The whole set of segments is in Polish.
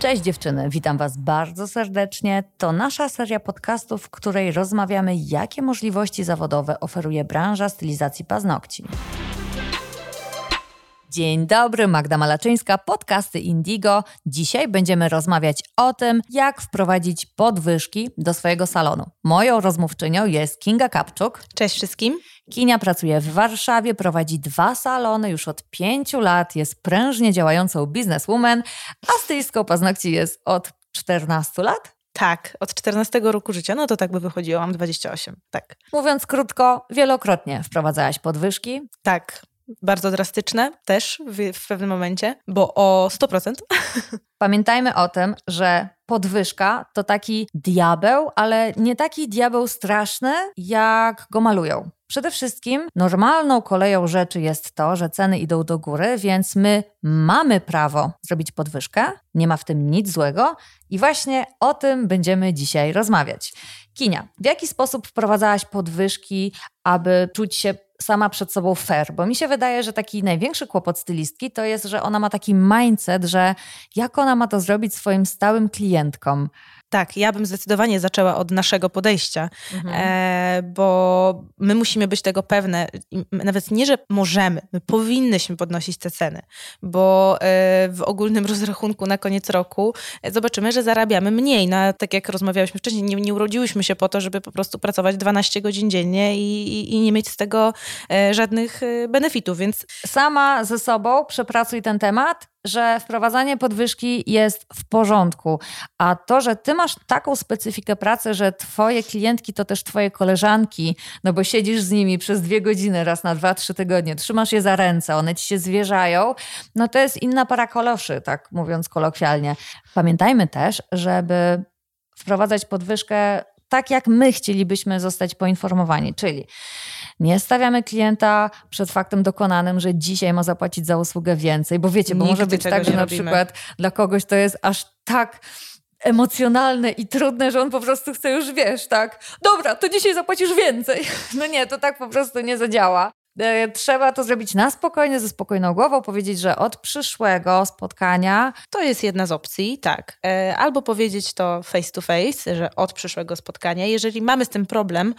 Cześć dziewczyny, witam Was bardzo serdecznie. To nasza seria podcastów, w której rozmawiamy, jakie możliwości zawodowe oferuje branża stylizacji paznokci. Dzień dobry, Magda Malaczyńska, podcasty Indigo. Dzisiaj będziemy rozmawiać o tym, jak wprowadzić podwyżki do swojego salonu. Moją rozmówczynią jest Kinga Kapczuk. Cześć wszystkim. Kinia pracuje w Warszawie, prowadzi dwa salony już od pięciu lat, jest prężnie działającą bizneswoman, a stylistką paznokci jest od 14 lat. Tak, od 14 roku życia, no to tak by wychodziło, mam 28, tak. Mówiąc krótko, wielokrotnie wprowadzałaś podwyżki. Tak, bardzo drastyczne też w, w pewnym momencie, bo o 100%. Pamiętajmy o tym, że podwyżka to taki diabeł, ale nie taki diabeł straszny, jak go malują. Przede wszystkim normalną koleją rzeczy jest to, że ceny idą do góry, więc my mamy prawo zrobić podwyżkę, nie ma w tym nic złego i właśnie o tym będziemy dzisiaj rozmawiać. Kinia, w jaki sposób wprowadzałaś podwyżki, aby czuć się sama przed sobą fair, bo mi się wydaje, że taki największy kłopot stylistki to jest, że ona ma taki mindset, że jak ona ma to zrobić swoim stałym klientkom. Tak, ja bym zdecydowanie zaczęła od naszego podejścia, mhm. e, bo my musimy być tego pewne. Nawet nie, że możemy, my powinnyśmy podnosić te ceny, bo e, w ogólnym rozrachunku na koniec roku e, zobaczymy, że zarabiamy mniej. No, tak jak rozmawiałyśmy wcześniej, nie, nie urodziłyśmy się po to, żeby po prostu pracować 12 godzin dziennie i, i, i nie mieć z tego e, żadnych e, benefitów, więc... Sama ze sobą przepracuj ten temat że wprowadzanie podwyżki jest w porządku, a to, że ty masz taką specyfikę pracy, że twoje klientki to też twoje koleżanki, no bo siedzisz z nimi przez dwie godziny raz na dwa, trzy tygodnie, trzymasz je za ręce, one ci się zwierzają, no to jest inna para koloszy, tak mówiąc kolokwialnie. Pamiętajmy też, żeby wprowadzać podwyżkę tak, jak my chcielibyśmy zostać poinformowani, czyli nie stawiamy klienta przed faktem dokonanym, że dzisiaj ma zapłacić za usługę więcej, bo wiecie, bo Nigdy może być tak, że na robimy. przykład dla kogoś to jest aż tak emocjonalne i trudne, że on po prostu chce już, wiesz, tak, dobra, to dzisiaj zapłacisz więcej. No nie, to tak po prostu nie zadziała. E, trzeba to zrobić na spokojnie, ze spokojną głową, powiedzieć, że od przyszłego spotkania. To jest jedna z opcji, tak. E, albo powiedzieć to face to face, że od przyszłego spotkania. Jeżeli mamy z tym problem,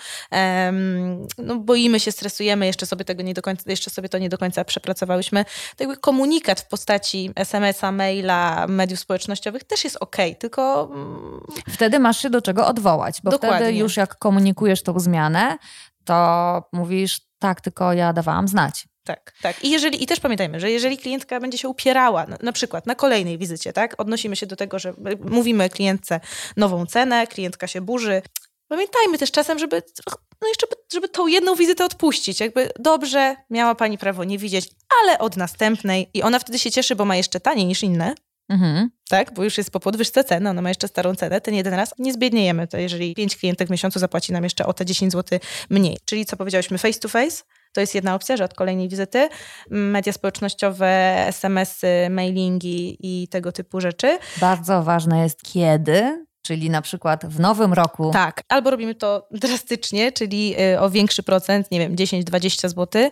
no boimy się, stresujemy, jeszcze sobie tego nie do końca, jeszcze sobie to nie do końca przepracowałyśmy, to jakby komunikat w postaci SMS-a, maila, mediów społecznościowych też jest ok, tylko. Mm, wtedy masz się do czego odwołać, bo Dokładnie. wtedy już jak komunikujesz tą zmianę, to mówisz, tak, tylko ja dawałam znać. Tak, tak. I, jeżeli, I też pamiętajmy, że jeżeli klientka będzie się upierała, na, na, przykład na kolejnej wizycie, tak, odnosimy się do tego, że mówimy klientce nową cenę, klientka się burzy. Pamiętajmy też czasem, żeby no jeszcze, żeby tą jedną wizytę odpuścić. Jakby dobrze, miała pani prawo nie widzieć, ale od następnej i ona wtedy się cieszy, bo ma jeszcze taniej niż inne. Mhm. Tak, bo już jest po podwyżce ceny, ona ma jeszcze starą cenę, ten jeden raz nie zbiedniejemy, to jeżeli pięć klientek w miesiącu zapłaci nam jeszcze o te 10 zł mniej. Czyli co powiedziałyśmy, face to face, to jest jedna opcja, że od kolejnej wizyty media społecznościowe, SMS-y, mailingi i tego typu rzeczy. Bardzo ważne jest kiedy, czyli na przykład w nowym roku. Tak, albo robimy to drastycznie, czyli y, o większy procent, nie wiem, 10-20 zł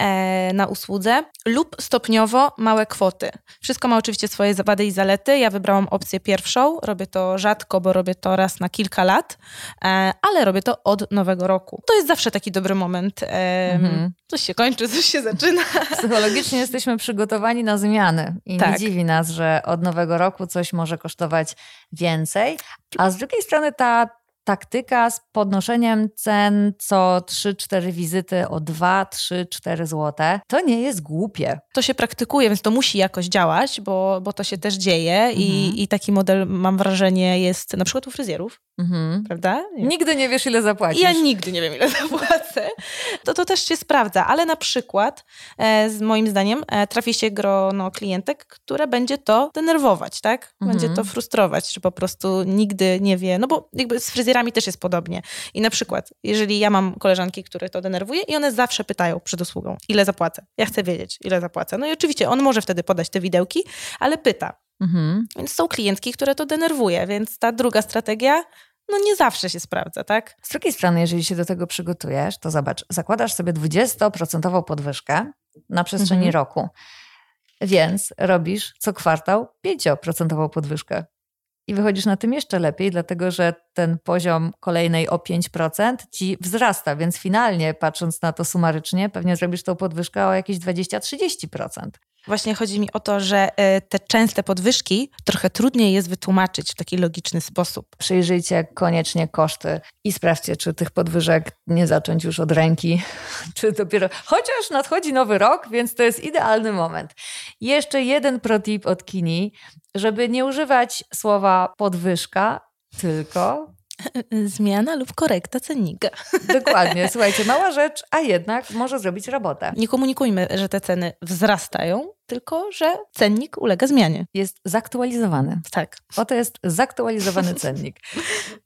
e, na usłudze, lub stopniowo małe kwoty. Wszystko ma oczywiście swoje wady i zalety. Ja wybrałam opcję pierwszą. Robię to rzadko, bo robię to raz na kilka lat, e, ale robię to od nowego roku. To jest zawsze taki dobry moment. E, mhm. Coś się kończy, coś się zaczyna. Psychologicznie jesteśmy przygotowani na zmiany i tak. nie dziwi nas, że od nowego roku coś może kosztować więcej. A z drugiej strony ta taktyka z podnoszeniem cen co 3-4 wizyty o 2, 3, 4 zł, to nie jest głupie. To się praktykuje, więc to musi jakoś działać, bo, bo to się też dzieje mhm. i, i taki model, mam wrażenie, jest na przykład u fryzjerów, mhm. prawda? Nie. Nigdy nie wiesz, ile zapłacisz. Ja nigdy nie wiem, ile zapłacę. To, to też się sprawdza, ale na przykład z moim zdaniem e, trafi się grono klientek, które będzie to denerwować, tak? Będzie mhm. to frustrować, że po prostu nigdy nie wie, no bo jakby z fryzjerami też jest podobnie. I na przykład, jeżeli ja mam koleżanki, które to denerwuje i one zawsze pytają przed usługą, ile zapłacę? Ja chcę wiedzieć, ile zapłacę. No i oczywiście on może wtedy podać te widełki, ale pyta. Mhm. Więc są klientki, które to denerwuje, więc ta druga strategia no nie zawsze się sprawdza, tak? Z drugiej strony, jeżeli się do tego przygotujesz, to zobacz, zakładasz sobie 20% podwyżkę na przeszczeni mhm. roku. Więc robisz co kwartał 5% podwyżkę. I wychodzisz na tym jeszcze lepiej, dlatego że ten poziom kolejnej o 5% ci wzrasta, więc finalnie, patrząc na to sumarycznie, pewnie zrobisz tą podwyżkę o jakieś 20-30%. Właśnie chodzi mi o to, że e, te częste podwyżki trochę trudniej jest wytłumaczyć w taki logiczny sposób. Przyjrzyjcie koniecznie koszty i sprawdźcie, czy tych podwyżek nie zacząć już od ręki, czy dopiero. Chociaż nadchodzi nowy rok, więc to jest idealny moment. Jeszcze jeden protip od Kini, żeby nie używać słowa podwyżka, tylko Zmiana lub korekta cennika. Dokładnie. Słuchajcie, mała rzecz, a jednak może zrobić robotę. Nie komunikujmy, że te ceny wzrastają, tylko że cennik ulega zmianie. Jest zaktualizowany. Tak. Oto jest zaktualizowany cennik.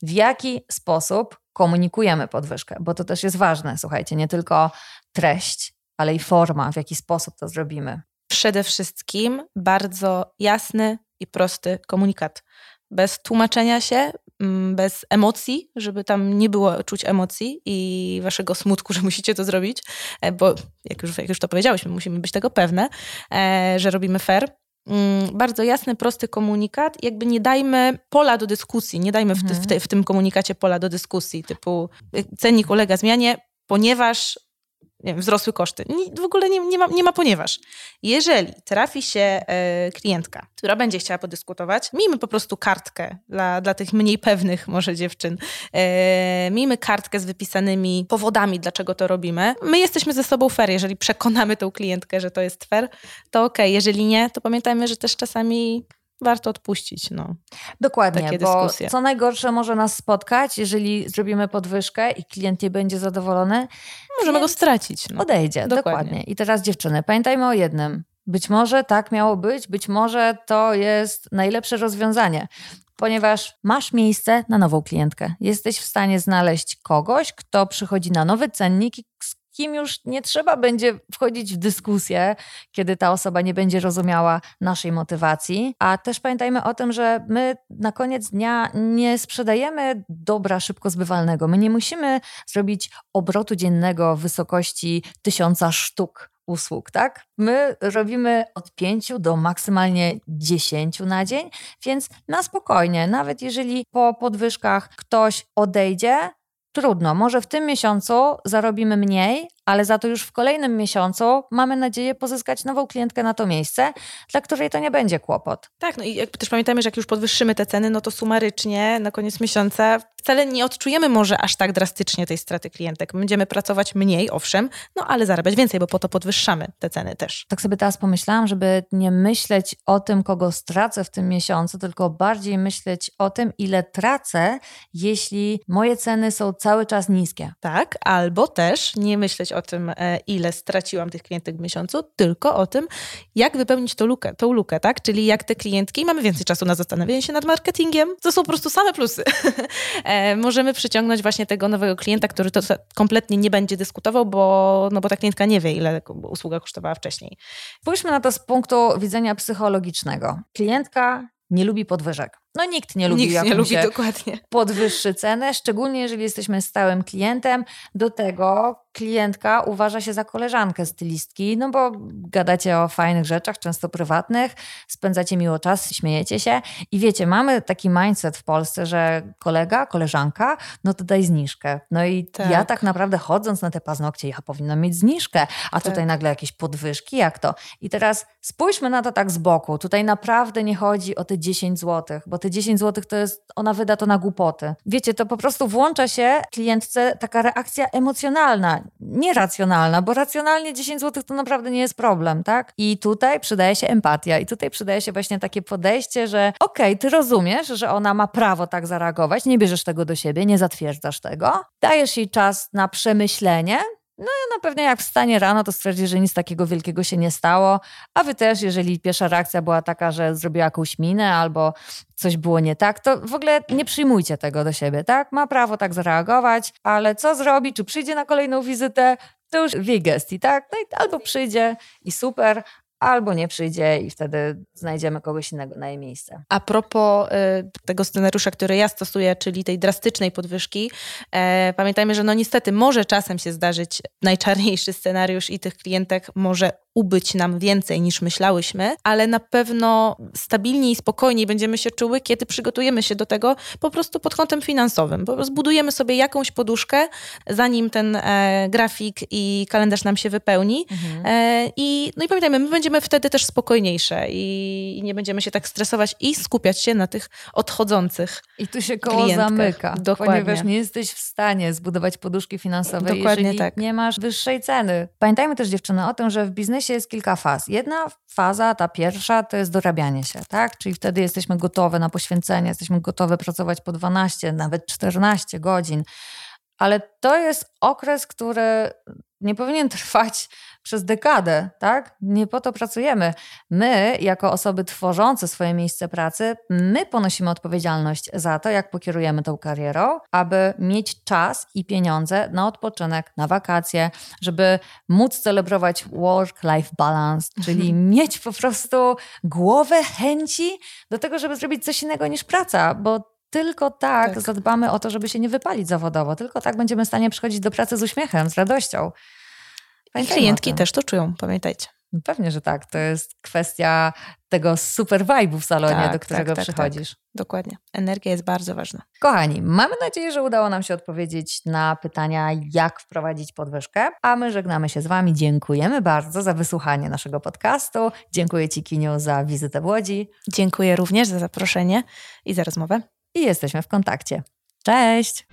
W jaki sposób komunikujemy podwyżkę? Bo to też jest ważne, słuchajcie, nie tylko treść, ale i forma, w jaki sposób to zrobimy. Przede wszystkim bardzo jasny i prosty komunikat. Bez tłumaczenia się, Mm, bez emocji, żeby tam nie było czuć emocji i waszego smutku, że musicie to zrobić, e, bo jak już, jak już to powiedziałyśmy, musimy być tego pewne, e, że robimy fair. Mm, bardzo jasny, prosty komunikat. Jakby nie dajmy pola do dyskusji, nie dajmy w, w, mhm. te, w tym komunikacie pola do dyskusji, typu y, cennik ulega zmianie, ponieważ nie wiem, wzrosły koszty. w ogóle nie, nie, ma, nie ma ponieważ. Jeżeli trafi się e, klientka, która będzie chciała podyskutować, miejmy po prostu kartkę dla, dla tych mniej pewnych może dziewczyn. E, miejmy kartkę z wypisanymi powodami, dlaczego to robimy. My jesteśmy ze sobą fair. Jeżeli przekonamy tą klientkę, że to jest fair, to ok. Jeżeli nie, to pamiętajmy, że też czasami warto odpuścić. No, Dokładnie, takie bo dyskusje. co najgorsze może nas spotkać, jeżeli zrobimy podwyżkę i klient nie będzie zadowolony. Możemy go stracić. No. Odejdzie, dokładnie. dokładnie. I teraz dziewczyny, pamiętajmy o jednym. Być może tak miało być, być może to jest najlepsze rozwiązanie, ponieważ masz miejsce na nową klientkę. Jesteś w stanie znaleźć kogoś, kto przychodzi na nowy cennik, z kim już nie trzeba będzie wchodzić w dyskusję, kiedy ta osoba nie będzie rozumiała naszej motywacji. A też pamiętajmy o tym, że my na koniec dnia nie sprzedajemy dobra szybko zbywalnego. My nie musimy zrobić obrotu dziennego w wysokości tysiąca sztuk usług, tak? My robimy od pięciu do maksymalnie dziesięciu na dzień, więc na spokojnie, nawet jeżeli po podwyżkach ktoś odejdzie, trudno. Może w tym miesiącu zarobimy mniej, ale za to już w kolejnym miesiącu mamy nadzieję pozyskać nową klientkę na to miejsce, dla której to nie będzie kłopot. Tak, no i też pamiętajmy, że jak już podwyższymy te ceny, no to sumarycznie na koniec miesiąca wcale nie odczujemy może aż tak drastycznie tej straty klientek. Będziemy pracować mniej, owszem, no ale zarabiać więcej, bo po to podwyższamy te ceny też. Tak sobie teraz pomyślałam, żeby nie myśleć o tym, kogo stracę w tym miesiącu, tylko bardziej myśleć o tym, ile tracę, jeśli moje ceny są cały czas niskie. Tak, albo też nie myśleć o tym, e, ile straciłam tych klientek w miesiącu, tylko o tym, jak wypełnić tą lukę, tą lukę, tak? Czyli jak te klientki, mamy więcej czasu na zastanowienie się nad marketingiem, to są po prostu same plusy. E, możemy przyciągnąć właśnie tego nowego klienta, który to kompletnie nie będzie dyskutował, bo, no bo ta klientka nie wie, ile usługa kosztowała wcześniej. Spójrzmy na to z punktu widzenia psychologicznego. Klientka nie lubi podwyżek. No nikt nie lubi, nikt jak nie lubi dokładnie. podwyższy cenę, szczególnie jeżeli jesteśmy stałym klientem. Do tego klientka uważa się za koleżankę stylistki, no bo gadacie o fajnych rzeczach, często prywatnych, spędzacie miło czas, śmiejecie się i wiecie, mamy taki mindset w Polsce, że kolega, koleżanka, no to daj zniżkę. No i tak. ja tak naprawdę chodząc na te paznokcie, ja powinnam mieć zniżkę, a tak. tutaj nagle jakieś podwyżki, jak to? I teraz spójrzmy na to tak z boku. Tutaj naprawdę nie chodzi o te 10 zł, bo te 10 zł to jest, ona wyda to na głupoty. Wiecie, to po prostu włącza się klientce taka reakcja emocjonalna, nieracjonalna, bo racjonalnie 10 zł to naprawdę nie jest problem, tak? I tutaj przydaje się empatia i tutaj przydaje się właśnie takie podejście, że okej, okay, ty rozumiesz, że ona ma prawo tak zareagować, nie bierzesz tego do siebie, nie zatwierdzasz tego, dajesz jej czas na przemyślenie, no i na pewno jak wstanie rano, to stwierdzi, że nic takiego wielkiego się nie stało, a wy też, jeżeli pierwsza reakcja była taka, że zrobiła jakąś minę albo coś było nie tak, to w ogóle nie przyjmujcie tego do siebie, tak? Ma prawo tak zareagować, ale co zrobi, czy przyjdzie na kolejną wizytę, to już w jej gestii, tak? No i albo przyjdzie i super, albo nie przyjdzie i wtedy znajdziemy kogoś innego na jej miejsce. A propos y, tego scenariusza, który ja stosuję, czyli tej drastycznej podwyżki, e, pamiętajmy, że no niestety może czasem się zdarzyć najczarniejszy scenariusz i tych klientek może ubyć nam więcej niż myślałyśmy, ale na pewno stabilniej i spokojniej będziemy się czuły, kiedy przygotujemy się do tego po prostu pod kątem finansowym. Po prostu budujemy sobie jakąś poduszkę, zanim ten e, grafik i kalendarz nam się wypełni. Mhm. E, i, no i pamiętajmy, my będziemy wtedy też spokojniejsze i, i, nie będziemy się tak stresować i skupiać się na tych odchodzących. I tu się koło klientkach. zamyka, Dokładnie. ponieważ nie jesteś w stanie zbudować poduszki finansowej, Dokładnie jeżeli tak. nie masz wyższej ceny. Pamiętajmy też dziewczyny o tym, że w biznesie jest kilka faz. Jedna faza, ta pierwsza, to jest dorabianie się, tak? Czyli wtedy jesteśmy gotowe na poświęcenie, jesteśmy gotowe pracować po 12, nawet 14 godzin. Ale to jest okres, który nie powinien trwać przez dekadę, tak? Nie po to pracujemy. My, jako osoby tworzące swoje miejsce pracy, my ponosimy odpowiedzialność za to, jak pokierujemy tą karierą, aby mieć czas i pieniądze na odpoczynek, na wakacje, żeby móc celebrować work-life balance, czyli mhm. mieć po prostu głowę chęci do tego, żeby zrobić coś innego niż praca, bo tylko tak, tak, zadbamy o to, żeby się nie wypalić zawodowo. Tylko tak będziemy w stanie przychodzić do pracy z uśmiechem, z radością. Pamiętajmy Klientki też to czują, pamiętajcie. No pewnie, że tak. To jest kwestia tego super vibe'u w salonie, tak, do którego tak, tak, tak. przychodzisz. Tak, dokładnie. Energia jest bardzo ważna. Kochani, mamy nadzieję, że udało nam się odpowiedzieć na pytania, jak wprowadzić podwyżkę. A my żegnamy się z Wami. Dziękujemy bardzo za wysłuchanie naszego podcastu. Dziękuję Ci, Kiniu, za wizytę w Łodzi. Dziękuję również za zaproszenie i za rozmowę. I jesteśmy w kontakcie. Cześć!